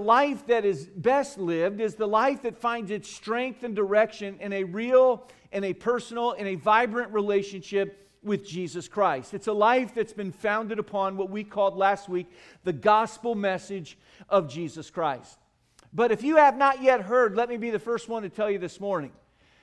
life that is best lived is the life that finds its strength and direction in a real, in a personal, in a vibrant relationship with Jesus Christ. It's a life that's been founded upon what we called last week the gospel message of Jesus Christ. But if you have not yet heard, let me be the first one to tell you this morning.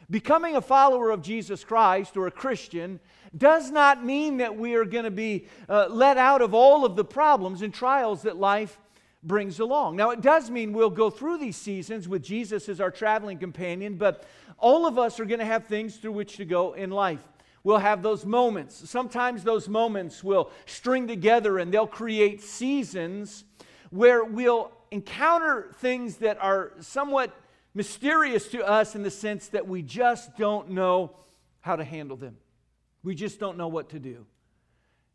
Becoming a follower of Jesus Christ or a Christian does not mean that we are going to be uh, let out of all of the problems and trials that life brings along. Now, it does mean we'll go through these seasons with Jesus as our traveling companion, but all of us are going to have things through which to go in life. We'll have those moments. Sometimes those moments will string together and they'll create seasons where we'll encounter things that are somewhat mysterious to us in the sense that we just don't know how to handle them. We just don't know what to do.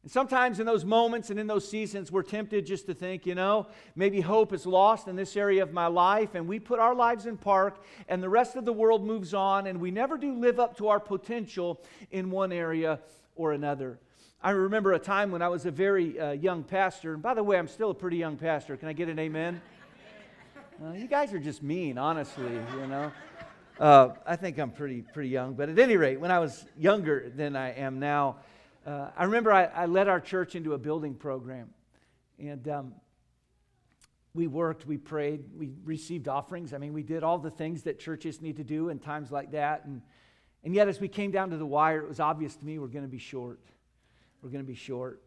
And sometimes in those moments and in those seasons, we're tempted just to think, you know, maybe hope is lost in this area of my life, and we put our lives in park, and the rest of the world moves on, and we never do live up to our potential in one area or another. I remember a time when I was a very uh, young pastor, and by the way, I'm still a pretty young pastor. Can I get an amen? Uh, you guys are just mean, honestly, you know. Uh, I think I'm pretty, pretty young, but at any rate, when I was younger than I am now, uh, I remember I, I, led our church into a building program. And um, we worked, we prayed, we received offerings. I mean, we did all the things that churches need to do in times like that. And, and yet, as we came down to the wire, it was obvious to me we're going to be short. We're going to be short.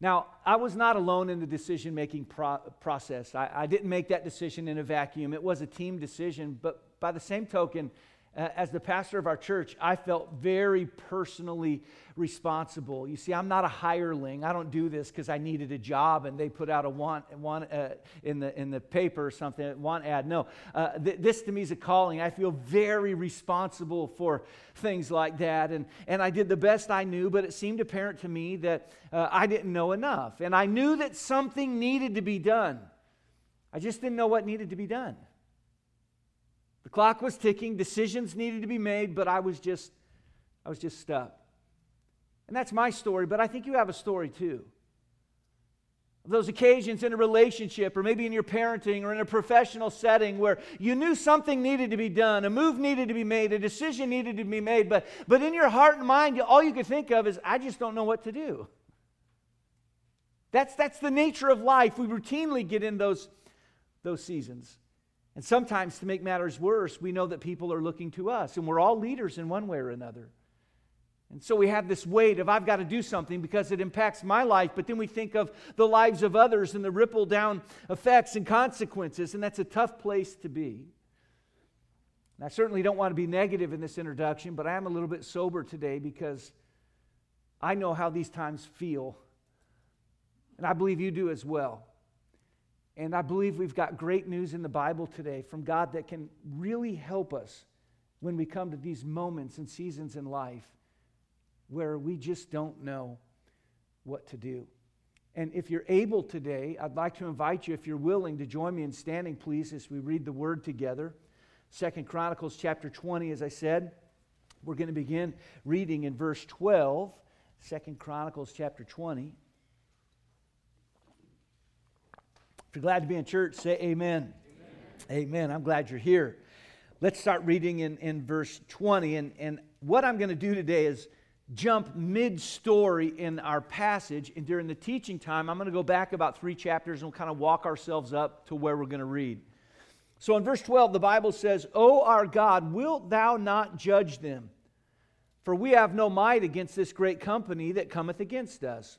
Now, I was not alone in the decision making pro- process. I, I didn't make that decision in a vacuum, it was a team decision. But by the same token, as the pastor of our church, I felt very personally responsible. You see, I'm not a hireling. I don't do this because I needed a job and they put out a want, want uh, in, the, in the paper or something, want ad. No, uh, th- this to me is a calling. I feel very responsible for things like that. And, and I did the best I knew, but it seemed apparent to me that uh, I didn't know enough. And I knew that something needed to be done. I just didn't know what needed to be done. The clock was ticking, decisions needed to be made, but I was just I was just stuck. And that's my story, but I think you have a story too. Of those occasions in a relationship, or maybe in your parenting, or in a professional setting where you knew something needed to be done, a move needed to be made, a decision needed to be made, but, but in your heart and mind, all you could think of is, I just don't know what to do. That's, that's the nature of life. We routinely get in those, those seasons. And sometimes, to make matters worse, we know that people are looking to us, and we're all leaders in one way or another. And so we have this weight of, I've got to do something because it impacts my life, but then we think of the lives of others and the ripple down effects and consequences, and that's a tough place to be. And I certainly don't want to be negative in this introduction, but I am a little bit sober today because I know how these times feel, and I believe you do as well. And I believe we've got great news in the Bible today from God that can really help us when we come to these moments and seasons in life where we just don't know what to do. And if you're able today, I'd like to invite you, if you're willing, to join me in standing, please, as we read the word together. Second Chronicles chapter 20, as I said. We're going to begin reading in verse 12. Second Chronicles chapter 20. If you're glad to be in church, say amen. Amen. amen. I'm glad you're here. Let's start reading in, in verse 20. And, and what I'm going to do today is jump mid story in our passage. And during the teaching time, I'm going to go back about three chapters and we'll kind of walk ourselves up to where we're going to read. So in verse 12, the Bible says, O our God, wilt thou not judge them? For we have no might against this great company that cometh against us.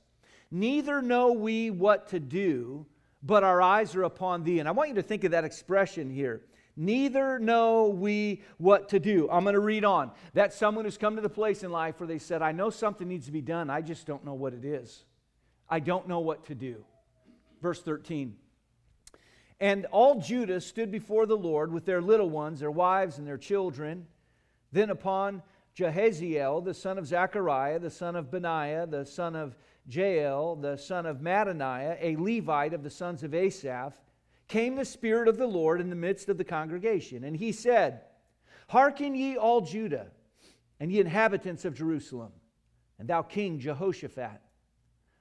Neither know we what to do but our eyes are upon thee. And I want you to think of that expression here. Neither know we what to do. I'm going to read on. That's someone who's come to the place in life where they said, I know something needs to be done. I just don't know what it is. I don't know what to do. Verse 13. And all Judah stood before the Lord with their little ones, their wives, and their children. Then upon Jahaziel, the son of Zechariah, the son of Benaiah, the son of Jael, the son of Mattaniah, a Levite of the sons of Asaph, came the Spirit of the Lord in the midst of the congregation. And he said, Hearken ye all Judah, and ye inhabitants of Jerusalem, and thou King Jehoshaphat.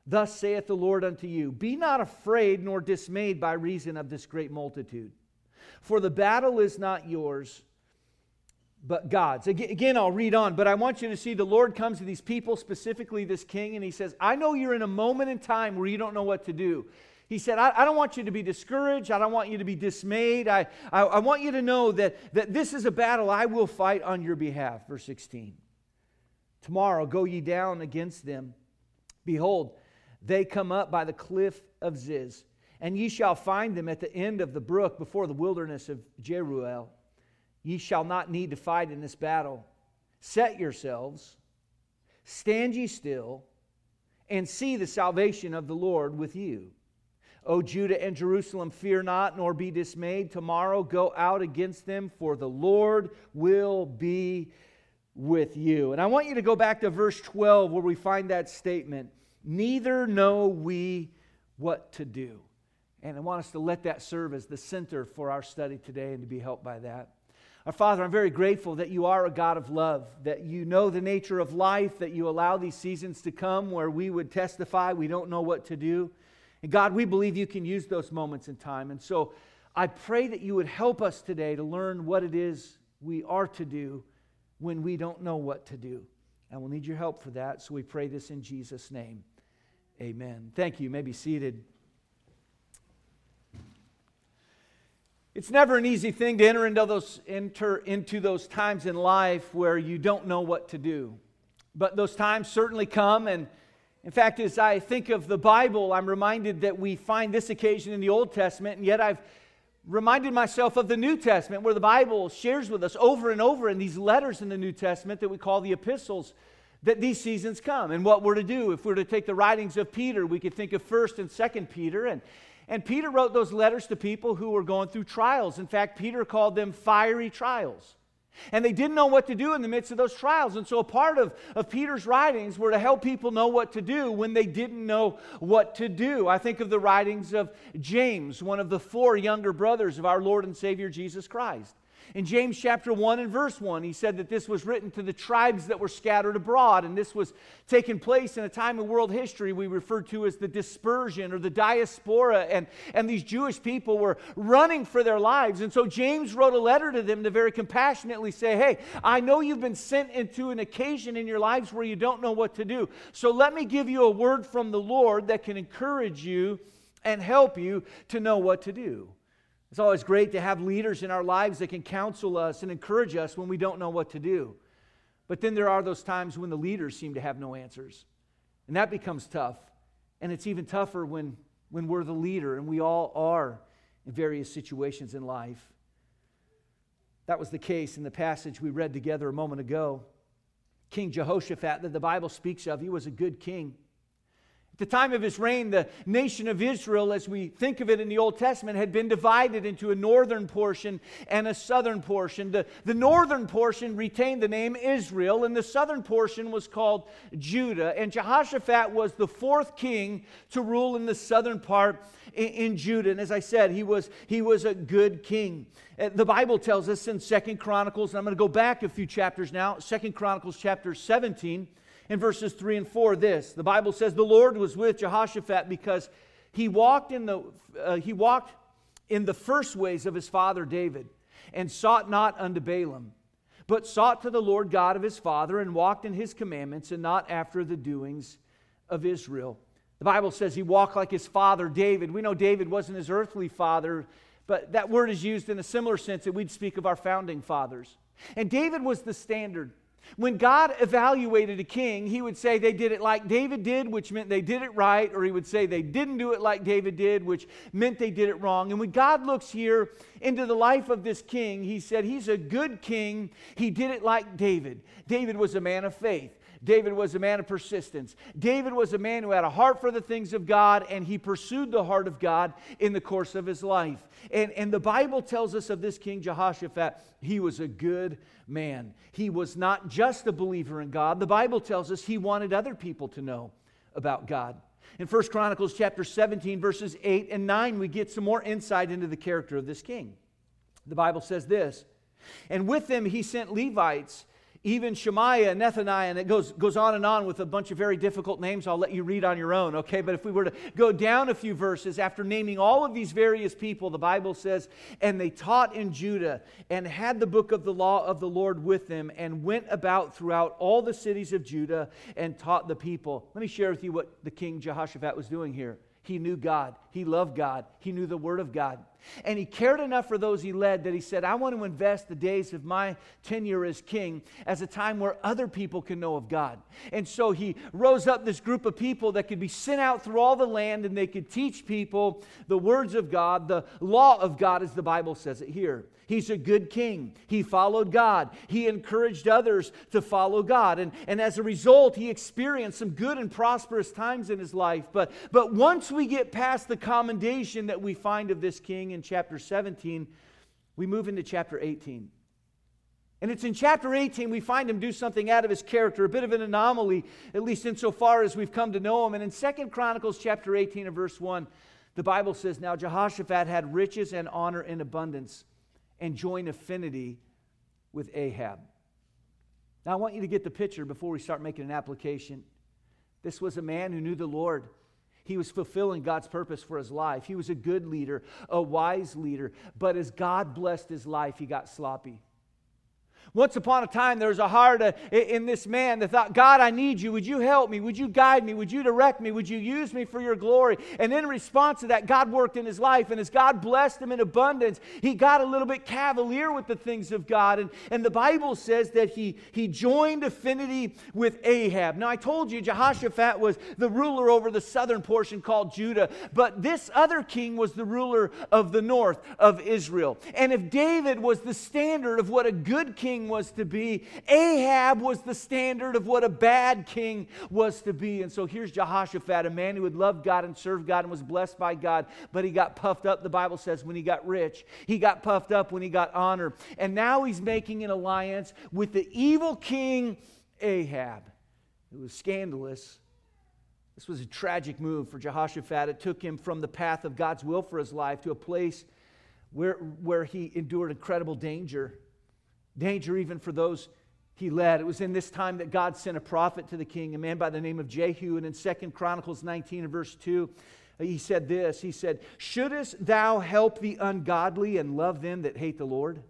Thus saith the Lord unto you Be not afraid nor dismayed by reason of this great multitude. For the battle is not yours, but God's. Again, I'll read on, but I want you to see the Lord comes to these people, specifically this king, and he says, I know you're in a moment in time where you don't know what to do. He said, I, I don't want you to be discouraged. I don't want you to be dismayed. I, I, I want you to know that, that this is a battle I will fight on your behalf. Verse 16. Tomorrow go ye down against them. Behold, they come up by the cliff of Ziz, and ye shall find them at the end of the brook before the wilderness of Jeruel. Ye shall not need to fight in this battle. Set yourselves, stand ye still, and see the salvation of the Lord with you. O Judah and Jerusalem, fear not, nor be dismayed. Tomorrow go out against them, for the Lord will be with you. And I want you to go back to verse 12 where we find that statement Neither know we what to do. And I want us to let that serve as the center for our study today and to be helped by that. Our Father, I'm very grateful that you are a God of love, that you know the nature of life, that you allow these seasons to come where we would testify we don't know what to do. And God, we believe you can use those moments in time. And so I pray that you would help us today to learn what it is we are to do when we don't know what to do. And we'll need your help for that. So we pray this in Jesus' name. Amen. Thank you. you may be seated. It's never an easy thing to enter into those, enter into those times in life where you don't know what to do. But those times certainly come. And in fact, as I think of the Bible, I'm reminded that we find this occasion in the Old Testament, and yet I've reminded myself of the New Testament, where the Bible shares with us over and over in these letters in the New Testament that we call the epistles that these seasons come and what we're to do. If we're to take the writings of Peter, we could think of 1st and 2nd Peter. And and Peter wrote those letters to people who were going through trials. In fact, Peter called them fiery trials. And they didn't know what to do in the midst of those trials. And so, a part of, of Peter's writings were to help people know what to do when they didn't know what to do. I think of the writings of James, one of the four younger brothers of our Lord and Savior Jesus Christ. In James chapter 1 and verse 1, he said that this was written to the tribes that were scattered abroad, and this was taking place in a time in world history we refer to as the dispersion or the diaspora, and, and these Jewish people were running for their lives. And so James wrote a letter to them to very compassionately say, Hey, I know you've been sent into an occasion in your lives where you don't know what to do. So let me give you a word from the Lord that can encourage you and help you to know what to do. It's always great to have leaders in our lives that can counsel us and encourage us when we don't know what to do. But then there are those times when the leaders seem to have no answers. And that becomes tough. And it's even tougher when, when we're the leader, and we all are in various situations in life. That was the case in the passage we read together a moment ago. King Jehoshaphat, that the Bible speaks of, he was a good king. At the time of his reign, the nation of Israel, as we think of it in the Old Testament, had been divided into a northern portion and a southern portion. The, the northern portion retained the name Israel, and the southern portion was called Judah. And Jehoshaphat was the fourth king to rule in the southern part in, in Judah. And as I said, he was, he was a good king. Uh, the Bible tells us in Second Chronicles, and I'm going to go back a few chapters now, Second Chronicles chapter 17 in verses 3 and 4 this. The Bible says the Lord was with Jehoshaphat because he walked in the, uh, he walked in the first ways of his father David and sought not unto Baalim, but sought to the Lord God of his father and walked in his commandments and not after the doings of Israel. The Bible says he walked like his father David. We know David wasn't his earthly father, but that word is used in a similar sense that we'd speak of our founding fathers. And David was the standard. When God evaluated a king, he would say they did it like David did, which meant they did it right, or he would say they didn't do it like David did, which meant they did it wrong. And when God looks here into the life of this king, he said he's a good king. He did it like David. David was a man of faith. David was a man of persistence. David was a man who had a heart for the things of God, and he pursued the heart of God in the course of his life. And, and the Bible tells us of this king Jehoshaphat, he was a good man. He was not just a believer in God. The Bible tells us he wanted other people to know about God. In 1 Chronicles chapter 17, verses 8 and 9, we get some more insight into the character of this king. The Bible says this And with them he sent Levites even Shemaiah, and Nethaniah, and it goes, goes on and on with a bunch of very difficult names I'll let you read on your own, okay? But if we were to go down a few verses, after naming all of these various people, the Bible says, and they taught in Judah and had the book of the law of the Lord with them and went about throughout all the cities of Judah and taught the people. Let me share with you what the king Jehoshaphat was doing here. He knew God. He loved God. He knew the Word of God. And he cared enough for those he led that he said, I want to invest the days of my tenure as king as a time where other people can know of God. And so he rose up this group of people that could be sent out through all the land and they could teach people the words of God, the law of God, as the Bible says it here. He's a good king. He followed God. He encouraged others to follow God. And, and as a result, he experienced some good and prosperous times in his life. But, but once we get past the commendation that we find of this king in chapter 17, we move into chapter 18. And it's in chapter 18 we find him do something out of his character, a bit of an anomaly, at least insofar as we've come to know him. And in Second Chronicles chapter 18 and verse 1, the Bible says, Now Jehoshaphat had riches and honor in abundance and join affinity with Ahab. Now, I want you to get the picture before we start making an application. This was a man who knew the Lord. He was fulfilling God's purpose for his life. He was a good leader, a wise leader. But as God blessed his life, he got sloppy. Once upon a time, there was a heart uh, in this man that thought, God, I need you. Would you help me? Would you guide me? Would you direct me? Would you use me for your glory? And in response to that, God worked in his life. And as God blessed him in abundance, he got a little bit cavalier with the things of God. And, and the Bible says that he, he joined affinity with Ahab. Now, I told you Jehoshaphat was the ruler over the southern portion called Judah, but this other king was the ruler of the north of Israel. And if David was the standard of what a good king king was to be. Ahab was the standard of what a bad king was to be. And so here's Jehoshaphat, a man who had loved God and served God and was blessed by God, but he got puffed up, the Bible says, when he got rich. He got puffed up when he got honor. And now he's making an alliance with the evil king Ahab. It was scandalous. This was a tragic move for Jehoshaphat. It took him from the path of God's will for his life to a place where, where he endured incredible danger danger even for those he led. It was in this time that God sent a prophet to the king, a man by the name of Jehu. And in Second Chronicles 19 and verse 2, he said this He said, Shouldest thou help the ungodly and love them that hate the Lord?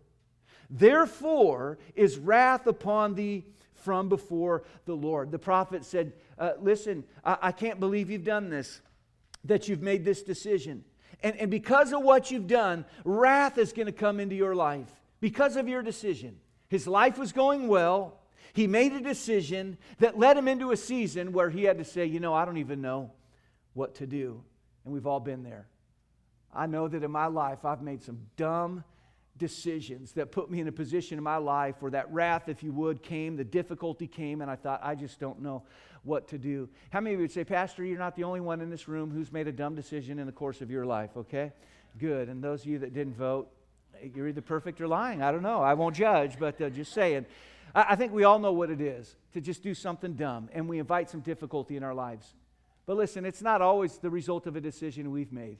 Therefore is wrath upon thee from before the Lord. The prophet said, uh, Listen, I-, I can't believe you've done this, that you've made this decision. And, and because of what you've done, wrath is going to come into your life because of your decision. His life was going well. He made a decision that led him into a season where he had to say, You know, I don't even know what to do. And we've all been there. I know that in my life, I've made some dumb decisions that put me in a position in my life where that wrath, if you would, came, the difficulty came, and I thought, I just don't know what to do. How many of you would say, Pastor, you're not the only one in this room who's made a dumb decision in the course of your life, okay? Good. And those of you that didn't vote, you're either perfect or lying. I don't know. I won't judge, but uh, just saying. I, I think we all know what it is to just do something dumb, and we invite some difficulty in our lives. But listen, it's not always the result of a decision we've made.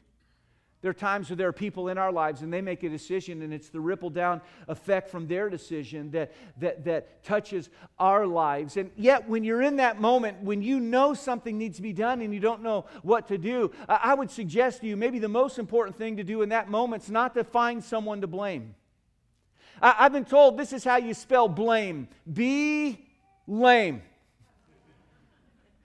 There are times where there are people in our lives and they make a decision, and it's the ripple down effect from their decision that, that, that touches our lives. And yet, when you're in that moment, when you know something needs to be done and you don't know what to do, I would suggest to you maybe the most important thing to do in that moment is not to find someone to blame. I've been told this is how you spell blame be lame.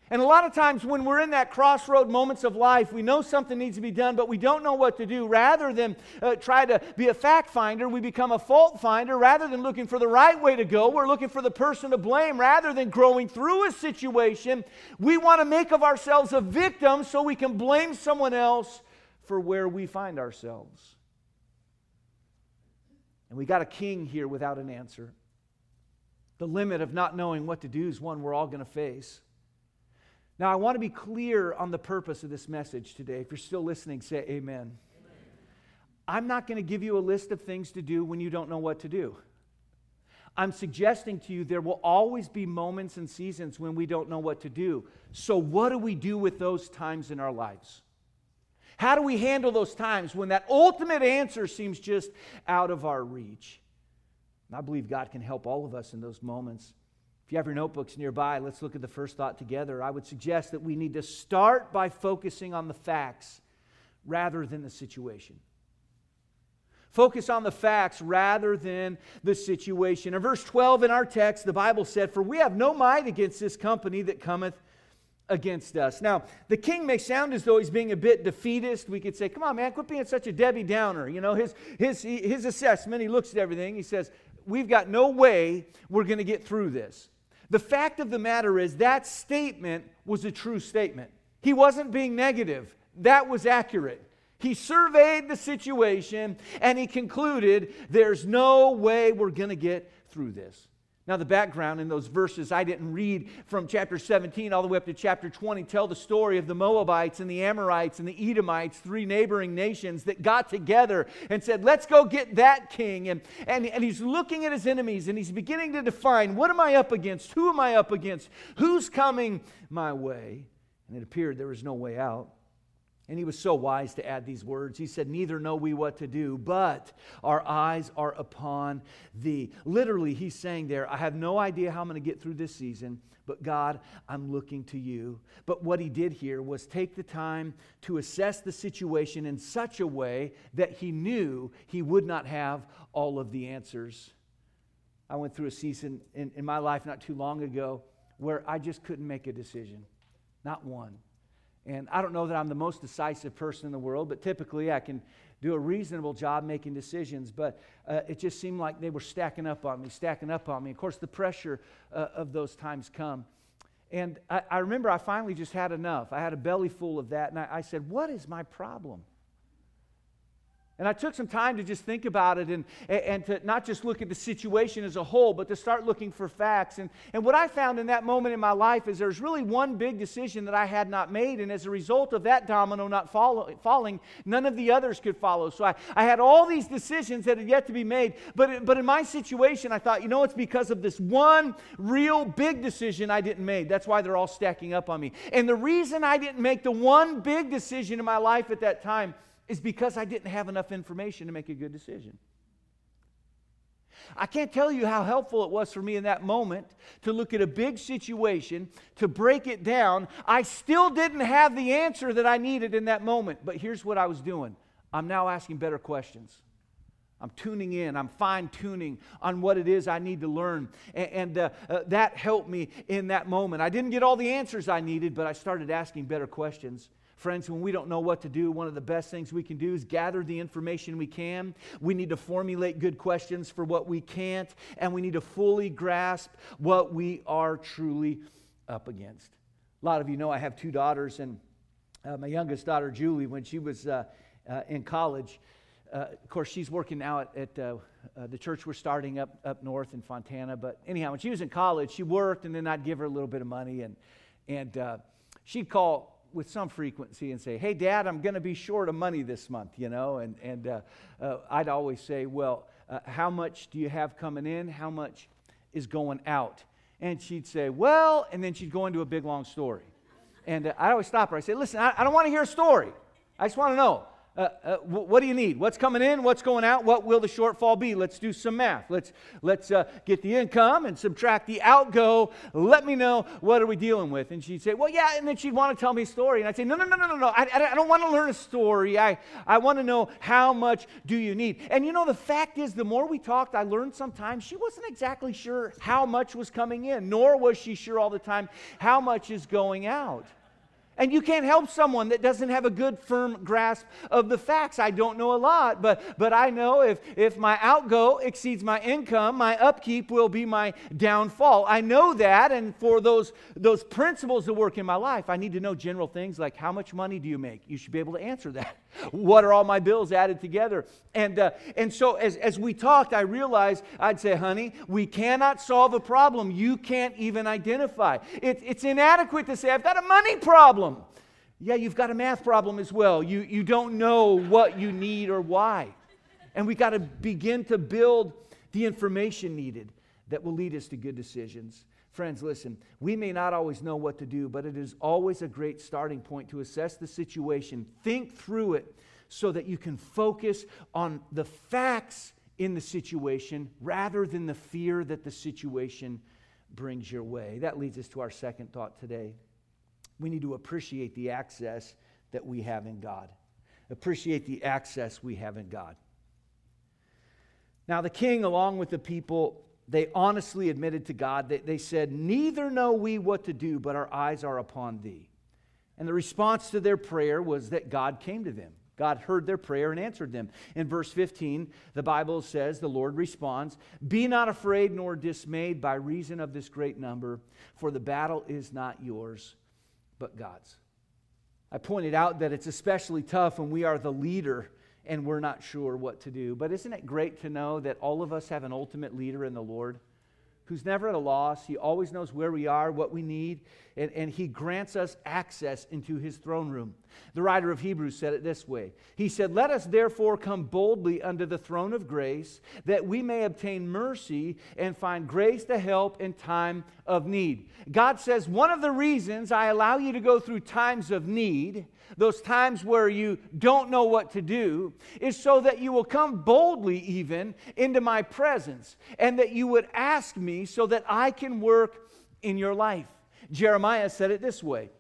And a lot of times when we're in that crossroad moments of life, we know something needs to be done, but we don't know what to do. Rather than uh, try to be a fact finder, we become a fault finder. Rather than looking for the right way to go, we're looking for the person to blame. Rather than growing through a situation, we want to make of ourselves a victim so we can blame someone else for where we find ourselves. And we got a king here without an answer. The limit of not knowing what to do is one we're all going to face. Now, I want to be clear on the purpose of this message today. If you're still listening, say amen. amen. I'm not going to give you a list of things to do when you don't know what to do. I'm suggesting to you there will always be moments and seasons when we don't know what to do. So, what do we do with those times in our lives? How do we handle those times when that ultimate answer seems just out of our reach? And I believe God can help all of us in those moments. If you have your notebooks nearby, let's look at the first thought together. I would suggest that we need to start by focusing on the facts rather than the situation. Focus on the facts rather than the situation. In verse 12 in our text, the Bible said, For we have no might against this company that cometh against us. Now, the king may sound as though he's being a bit defeatist. We could say, Come on, man, quit being such a Debbie Downer. You know, his, his, his assessment, he looks at everything, he says, We've got no way we're going to get through this. The fact of the matter is, that statement was a true statement. He wasn't being negative, that was accurate. He surveyed the situation and he concluded there's no way we're going to get through this. Now, the background in those verses I didn't read from chapter 17 all the way up to chapter 20 tell the story of the Moabites and the Amorites and the Edomites, three neighboring nations that got together and said, Let's go get that king. And, and, and he's looking at his enemies and he's beginning to define what am I up against? Who am I up against? Who's coming my way? And it appeared there was no way out. And he was so wise to add these words. He said, Neither know we what to do, but our eyes are upon thee. Literally, he's saying there, I have no idea how I'm going to get through this season, but God, I'm looking to you. But what he did here was take the time to assess the situation in such a way that he knew he would not have all of the answers. I went through a season in, in my life not too long ago where I just couldn't make a decision, not one. And I don't know that I'm the most decisive person in the world, but typically I can do a reasonable job making decisions. But uh, it just seemed like they were stacking up on me, stacking up on me. Of course, the pressure uh, of those times come. And I, I, remember I finally just had enough. I had a belly full of that. And I, I said, What is my problem? And I took some time to just think about it and, and to not just look at the situation as a whole, but to start looking for facts. And, and what I found in that moment in my life is there's really one big decision that I had not made. And as a result of that domino not follow, falling, none of the others could follow. So I, I had all these decisions that had yet to be made. But, but in my situation, I thought, you know, it's because of this one real big decision I didn't make. That's why they're all stacking up on me. And the reason I didn't make the one big decision in my life at that time is because I didn't have enough information to make a good decision. I can't tell you how helpful it was for me in that moment to look at a big situation, to break it down. I still didn't have the answer that I needed in that moment, but here's what I was doing I'm now asking better questions. I'm tuning in. I'm fine tuning on what it is I need to learn. And, and uh, uh, that helped me in that moment. I didn't get all the answers I needed, but I started asking better questions. Friends, when we don't know what to do, one of the best things we can do is gather the information we can. We need to formulate good questions for what we can't, and we need to fully grasp what we are truly up against. A lot of you know I have two daughters, and uh, my youngest daughter, Julie, when she was uh, uh, in college, uh, of course, she's working now at, at uh, uh, the church we're starting up, up north in Fontana. But anyhow, when she was in college, she worked, and then I'd give her a little bit of money, and, and she'd call with some frequency and say, Hey, Dad, I'm going to be short of money this month, you know? And, and uh, uh, I'd always say, Well, uh, how much do you have coming in? How much is going out? And she'd say, Well, and then she'd go into a big long story. And uh, I always stop her. I say, Listen, I, I don't want to hear a story. I just want to know uh, uh, what do you need? What's coming in? What's going out? What will the shortfall be? Let's do some math. Let's, let's uh, get the income and subtract the outgo. Let me know what are we dealing with. And she'd say, well, yeah. And then she'd want to tell me a story. And I'd say, no, no, no, no, no, no. I, I don't want to learn a story. I, I want to know how much do you need? And you know, the fact is, the more we talked, I learned sometimes she wasn't exactly sure how much was coming in, nor was she sure all the time how much is going out. And you can't help someone that doesn't have a good, firm grasp of the facts. I don't know a lot, but, but I know if, if my outgo exceeds my income, my upkeep will be my downfall. I know that, and for those, those principles to work in my life, I need to know general things like how much money do you make? You should be able to answer that. What are all my bills added together? And, uh, and so as, as we talked, I realized I'd say, honey, we cannot solve a problem you can't even identify. It, it's inadequate to say, I've got a money problem. Yeah, you've got a math problem as well. You, you don't know what you need or why. And we got to begin to build the information needed that will lead us to good decisions. Friends, listen, we may not always know what to do, but it is always a great starting point to assess the situation, think through it so that you can focus on the facts in the situation rather than the fear that the situation brings your way. That leads us to our second thought today. We need to appreciate the access that we have in God. Appreciate the access we have in God. Now, the king, along with the people, they honestly admitted to God that they said, Neither know we what to do, but our eyes are upon thee. And the response to their prayer was that God came to them. God heard their prayer and answered them. In verse 15, the Bible says, The Lord responds, Be not afraid nor dismayed by reason of this great number, for the battle is not yours, but God's. I pointed out that it's especially tough when we are the leader and we're not sure what to do. But isn't it great to know that all of us have an ultimate leader in the Lord? who's never at a loss. He always knows where we are, what we need, and, and he grants us access into his throne room. The writer of Hebrews said it this way He said, Let us therefore come boldly under the throne of grace, that we may obtain mercy and find grace to help in time of need. God says, One of the reasons I allow you to go through times of need those times where you don't know what to do, is so that you will come boldly even into my presence and that you would ask me so that I can work in your life. Jeremiah said it this way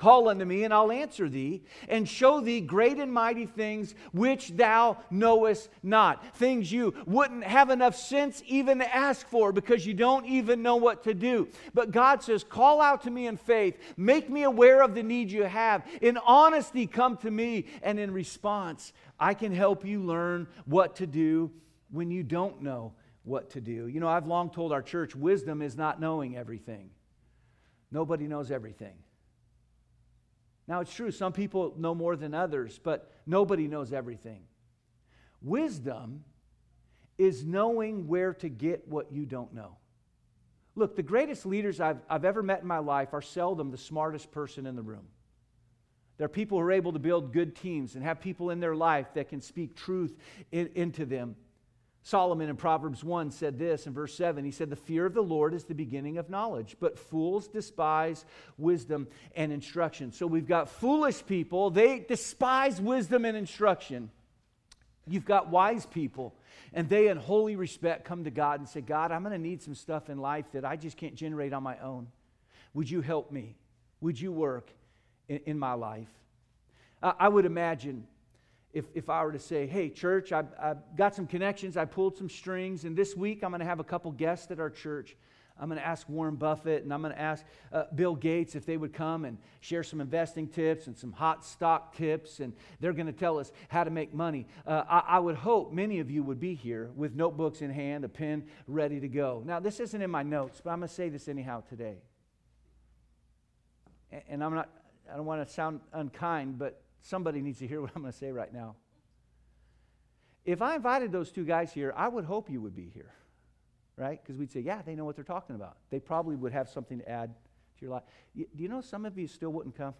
Call unto me, and I'll answer thee, and show thee great and mighty things which thou knowest not. Things you wouldn't have enough sense even to ask for because you don't even know what to do. But God says, Call out to me in faith, make me aware of the need you have. In honesty, come to me, and in response, I can help you learn what to do when you don't know what to do. You know, I've long told our church wisdom is not knowing everything, nobody knows everything. Now, it's true, some people know more than others, but nobody knows everything. Wisdom is knowing where to get what you don't know. Look, the greatest leaders I've, I've ever met in my life are seldom the smartest person in the room. They're people who are able to build good teams and have people in their life that can speak truth in, into them. Solomon in Proverbs 1 said this in verse 7. He said, The fear of the Lord is the beginning of knowledge, but fools despise wisdom and instruction. So we've got foolish people, they despise wisdom and instruction. You've got wise people, and they, in holy respect, come to God and say, God, I'm going to need some stuff in life that I just can't generate on my own. Would you help me? Would you work in, in my life? Uh, I would imagine if, if I were to say, hey, church, I've, I've got some connections, I pulled some strings, and this week I'm going to have a couple guests at our church. I'm going to ask Warren Buffett and I'm going to ask uh, Bill Gates if they would come and share some investing tips and some hot stock tips, and they're going to tell us how to make money. Uh, I, I, would hope many of you would be here with notebooks in hand, a pen ready to go. Now, this isn't in my notes, but I'm going to say this anyhow today. And, and I'm not, I don't want to sound unkind, but somebody needs to hear what I'm going to say right now. If I invited those two guys here, I would hope you would be here, right? Because we'd say, yeah, they know what they're talking about. They probably would have something to add to your life. do you know some of you still wouldn't come?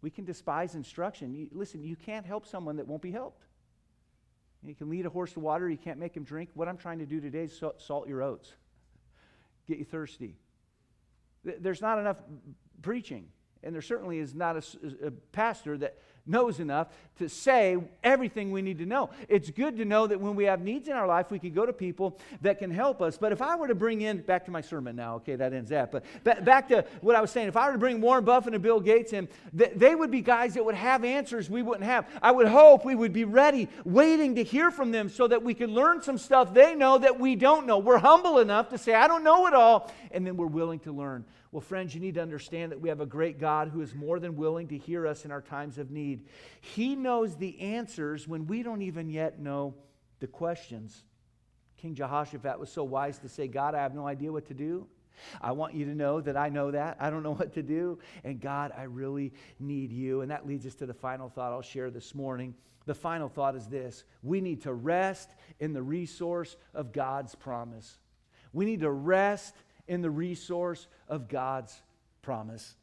We can despise instruction. You, listen, you can't help someone that won't be helped. You can lead a horse to water, you can't make him drink. What I'm trying to do today is salt your oats, get you thirsty. There's not enough preaching. And there certainly is not a, a, pastor that knows enough to say everything we need to know. It's good to know that when we have needs in our life, we can go to people that can help us. But if I were to bring in, back to my sermon now, okay, that ends that. But back to what I was saying, if I were to bring Warren Buffett and Bill Gates in, they would be guys that would have answers we wouldn't have. I would hope we would be ready, waiting to hear from them so that we could learn some stuff they know that we don't know. We're humble enough to say, I don't know it all, and then we're willing to learn. Well, friends, you need to understand that we have a great God who is more than willing to hear us in our times of need. He knows the answers when we don't even yet know the questions. King Jehoshaphat was so wise to say, God, I have no idea what to do. I want you to know that I know that. I don't know what to do. And God, I really need you. And that leads us to the final thought I'll share this morning. The final thought is this we need to rest in the resource of God's promise. We need to rest in the resource of God's promise.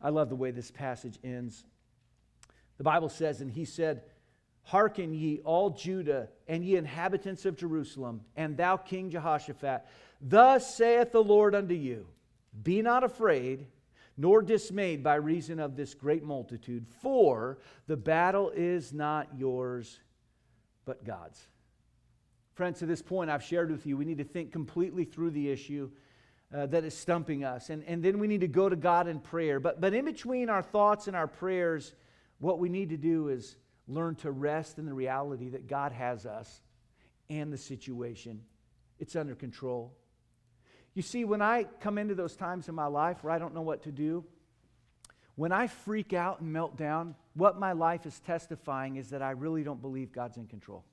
I love the way this passage ends. The Bible says, And he said, Hearken ye, all Judah, and ye inhabitants of Jerusalem, and thou, King Jehoshaphat, thus saith the Lord unto you Be not afraid, nor dismayed by reason of this great multitude, for the battle is not yours, but God's. Friends, to this point, I've shared with you, we need to think completely through the issue uh, that is stumping us. And, and then we need to go to God in prayer. But, but in between our thoughts and our prayers, what we need to do is learn to rest in the reality that God has us and the situation. It's under control. You see, when I come into those times in my life where I don't know what to do, when I freak out and melt down, what my life is testifying is that I really don't believe God's in control.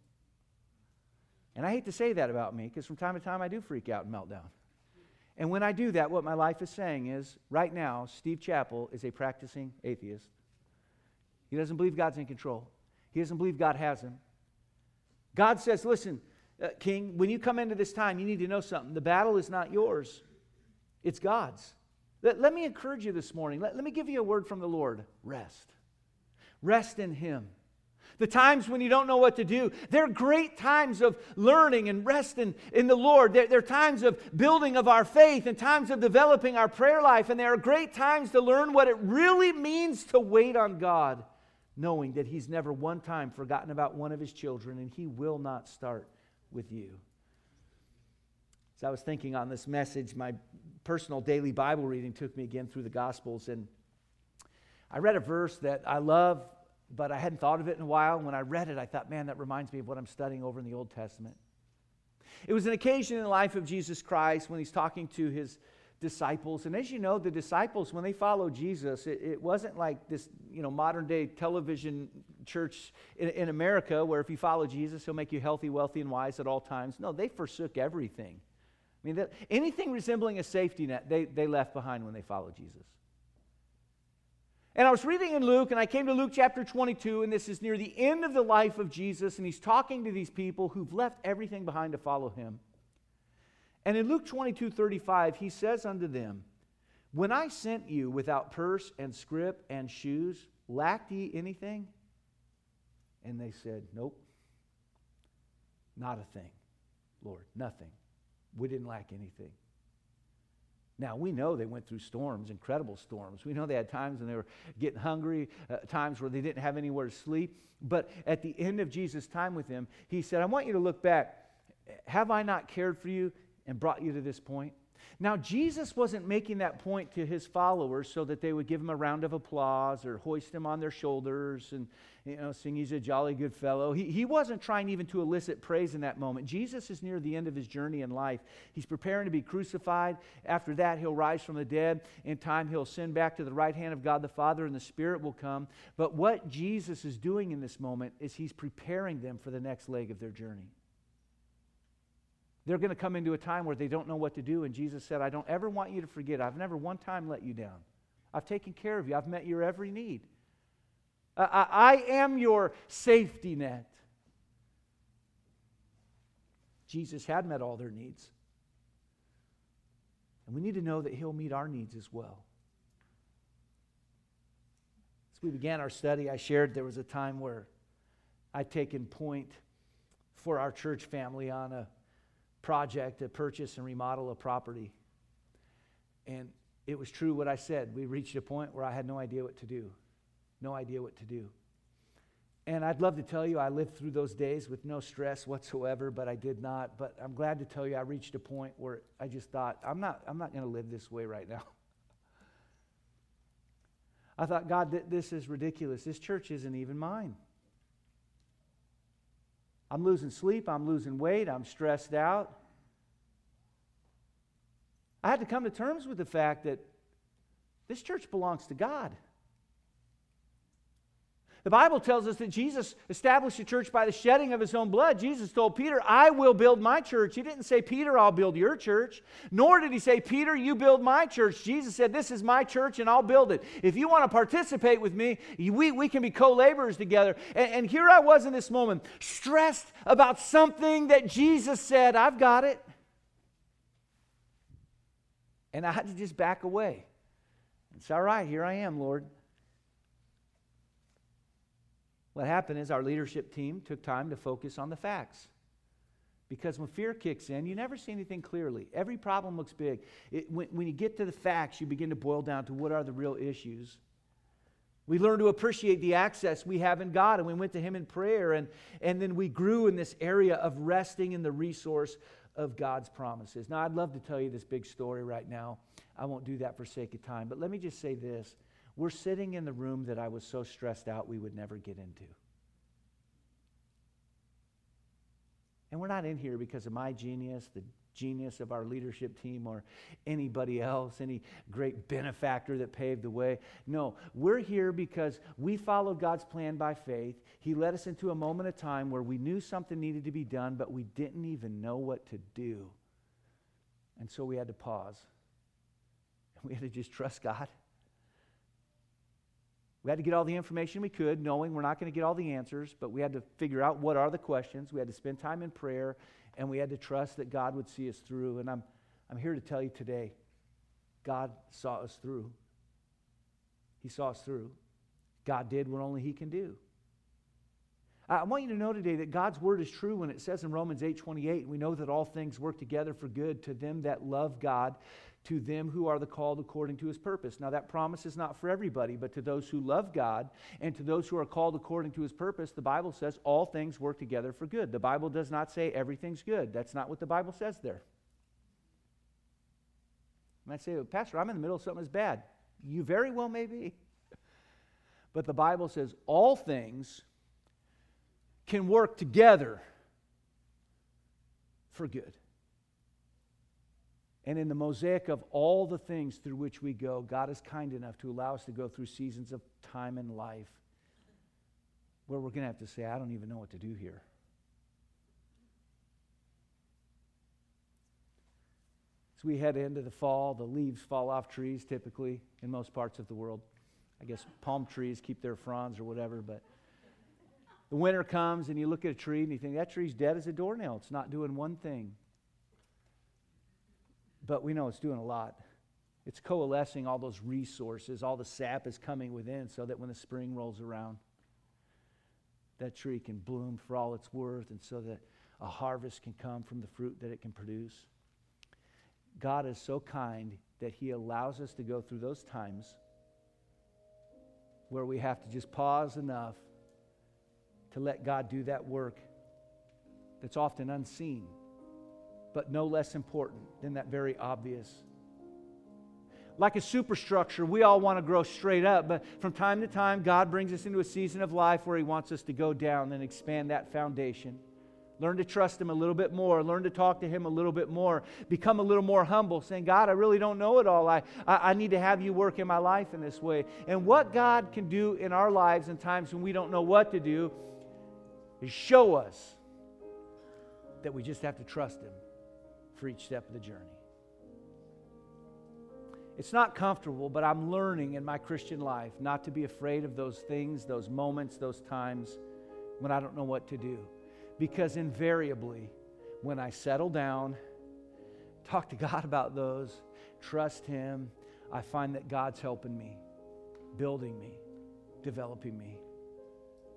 And I hate to say that about me because from time to time I do freak out and melt down. And when I do that, what my life is saying is right now, Steve Chappell is a practicing atheist. He doesn't believe God's in control, he doesn't believe God has him. God says, listen, uh, King, when you come into this time, you need to know something. The battle is not yours, it's God's. Let, let me encourage you this morning. Let, let me give you a word from the Lord rest. Rest in Him. The times when you don't know what to do, they're great times of learning and resting in the Lord. They're, they're, times of building of our faith and times of developing our prayer life. And they are great times to learn what it really means to wait on God, knowing that He's never one time forgotten about one of His children and He will not start with you. As I was thinking on this message, my personal daily Bible reading took me again through the Gospels. And I read a verse that I love but I hadn't thought of it in a while. When I read it, I thought, man, that reminds me of what I'm studying over in the Old Testament. It was an occasion in the life of Jesus Christ when he's talking to his disciples. And as you know, the disciples, when they followed Jesus, it, it wasn't like this, you know, modern day television church in, in, America where if you follow Jesus, he'll make you healthy, wealthy, and wise at all times. No, they forsook everything. I mean, that, anything resembling a safety net, they, they left behind when they followed Jesus. And I was reading in Luke, and I came to Luke chapter 22, and this is near the end of the life of Jesus, and he's talking to these people who've left everything behind to follow him. And in Luke 22 35, he says unto them, When I sent you without purse and scrip and shoes, lacked ye anything? And they said, Nope, not a thing, Lord, nothing. We didn't lack anything. Now, we know they went through storms, incredible storms. We know they had times when they were getting hungry, uh, times where they didn't have anywhere to sleep. But at the end of Jesus' time with them, he said, I want you to look back. Have I not cared for you and brought you to this point? Now, Jesus wasn't making that point to his followers so that they would give him a round of applause or hoist him on their shoulders and you know, sing he's a jolly good fellow. He, he wasn't trying even to elicit praise in that moment. Jesus is near the end of his journey in life. He's preparing to be crucified. After that, he'll rise from the dead. In time, he'll send back to the right hand of God the Father, and the Spirit will come. But what Jesus is doing in this moment is he's preparing them for the next leg of their journey. They're going to come into a time where they don't know what to do. And Jesus said, I don't ever want you to forget. I've never one time let you down. I've taken care of you. I've met your every need. I, I am your safety net. Jesus had met all their needs. And we need to know that He'll meet our needs as well. As we began our study, I shared there was a time where I'd taken point for our church family on a project to purchase and remodel a property. And it was true what I said. We reached a point where I had no idea what to do. No idea what to do. And I'd love to tell you I lived through those days with no stress whatsoever, but I did not. But I'm glad to tell you I reached a point where I just thought, I'm not, I'm not going to live this way right now. I thought, God, this is ridiculous. This church isn't even mine. I'm losing sleep. I'm losing weight. I'm stressed out. I had to come to terms with the fact that this church belongs to God. The Bible tells us that Jesus established a church by the shedding of his own blood. Jesus told Peter, I will build my church. He didn't say, Peter, I'll build your church. Nor did he say, Peter, you build my church. Jesus said, This is my church and I'll build it. If you want to participate with me, we, we can be co laborers together. And, and here I was in this moment, stressed about something that Jesus said, I've got it. And I had to just back away. It's all right, here I am, Lord. What happened is our leadership team took time to focus on the facts. Because when fear kicks in, you never see anything clearly. Every problem looks big. It, when, when you get to the facts, you begin to boil down to what are the real issues. We learned to appreciate the access we have in God, and we went to Him in prayer, and, and then we grew in this area of resting in the resource of God's promises. Now, I'd love to tell you this big story right now. I won't do that for sake of time, but let me just say this. We're sitting in the room that I was so stressed out we would never get into. And we're not in here because of my genius, the genius of our leadership team or anybody else, any great benefactor that paved the way. No, we're here because we followed God's plan by faith. He led us into a moment of time where we knew something needed to be done, but we didn't even know what to do. And so we had to pause. We had to just trust God. We had to get all the information we could, knowing we're not going to get all the answers, but we had to figure out what are the questions. We had to spend time in prayer and we had to trust that God would see us through. And I'm, I'm here to tell you today God saw us through. He saw us through. God did what only He can do. I want you to know today that God's word is true when it says in Romans 8:28, we know that all things work together for good to them that love God, to them who are the called according to his purpose. Now, that promise is not for everybody, but to those who love God and to those who are called according to his purpose, the Bible says all things work together for good. The Bible does not say everything's good. That's not what the Bible says there. You might say, well, Pastor, I'm in the middle of something that's bad. You very well may be. But the Bible says all things can work together for good. And in the mosaic of all the things through which we go, God is kind enough to allow us to go through seasons of time in life where we're going to have to say, I don't even know what to do here. As we head into the fall, the leaves fall off trees typically in most parts of the world. I guess palm trees keep their fronds or whatever, but the winter comes and you look at a tree and you think, that tree's dead as a doornail. It's not doing one thing but we know it's doing a lot. It's coalescing all those resources, all the sap is coming within so that when the spring rolls around, that tree can bloom for all it's worth and so that a harvest can come from the fruit that it can produce. God is so kind that He allows us to go through those times where we have to just pause enough to let God do that work that's often unseen but no less important than that very obvious. Like a superstructure, we all want to grow straight up, but from time to time, God brings us into a season of life where He wants us to go down and expand that foundation. Learn to trust Him a little bit more. Learn to talk to Him a little bit more. Become a little more humble, saying, God, I really don't know it all. I, I, I, need to have you work in my life in this way. And what God can do in our lives in times when we don't know what to do show us that we just have to trust Him for each step of the journey. It's not comfortable, but I'm learning in my Christian life not to be afraid of those things, those moments, those times when I don't know what to do. Because invariably, when I settle down, talk to God about those, trust Him, I find that God's helping me, building me, developing me.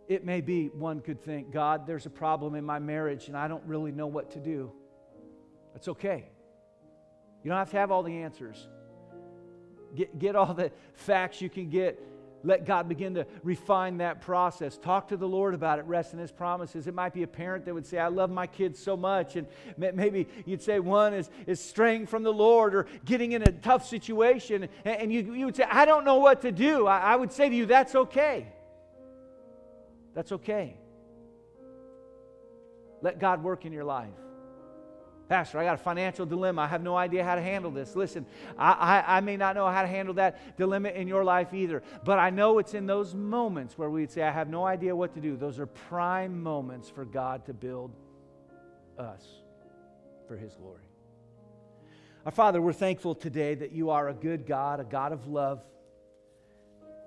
It may be, one could think, God, there's a problem in my marriage and I don't really know what to do. That's okay. You don't have to have all the answers. Get, get all the facts you can get. Let God begin to refine that process. Talk to the Lord about it. Rest in His promises. It might be a parent that would say, I love my kids so much. And maybe you'd say one is, is straying from the Lord or getting in a tough situation. And you, you would say, I don't know what to do. I, I would say to you, that's okay. That's okay. Let God work in your life. Pastor, I got a financial dilemma. I have no idea how to handle this. Listen, I, I, I, may not know how to handle that dilemma in your life either, but I know it's in those moments where we'd say, I have no idea what to do. Those are prime moments for God to build us for His glory. Our Father, we're thankful today that you are a good God, a God of love.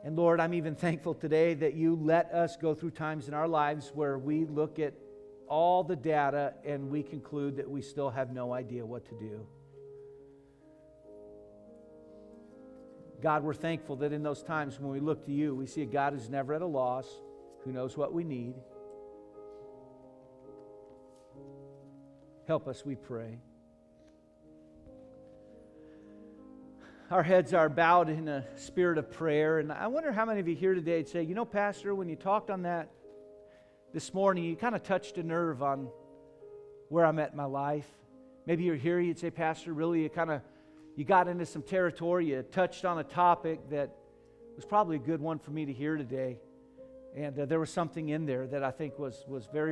And Lord, I'm even thankful today that you let us go through times in our lives where we look at all the data and we conclude that we still have no idea what to do. God, we're thankful that in those times when we look to you, we see a God who's never at a loss, who knows what we need. Help us, we pray. Our heads are bowed in a spirit of prayer, and I wonder how many of you here today would say, you know, Pastor, when you talked on that this morning, you kind of touched a nerve on where I'm at in my life. Maybe you're here, you'd say, Pastor, really, you kind of you got into some territory, you touched on a topic that was probably a good one for me to hear today. And uh, there was something in there that I think was, was very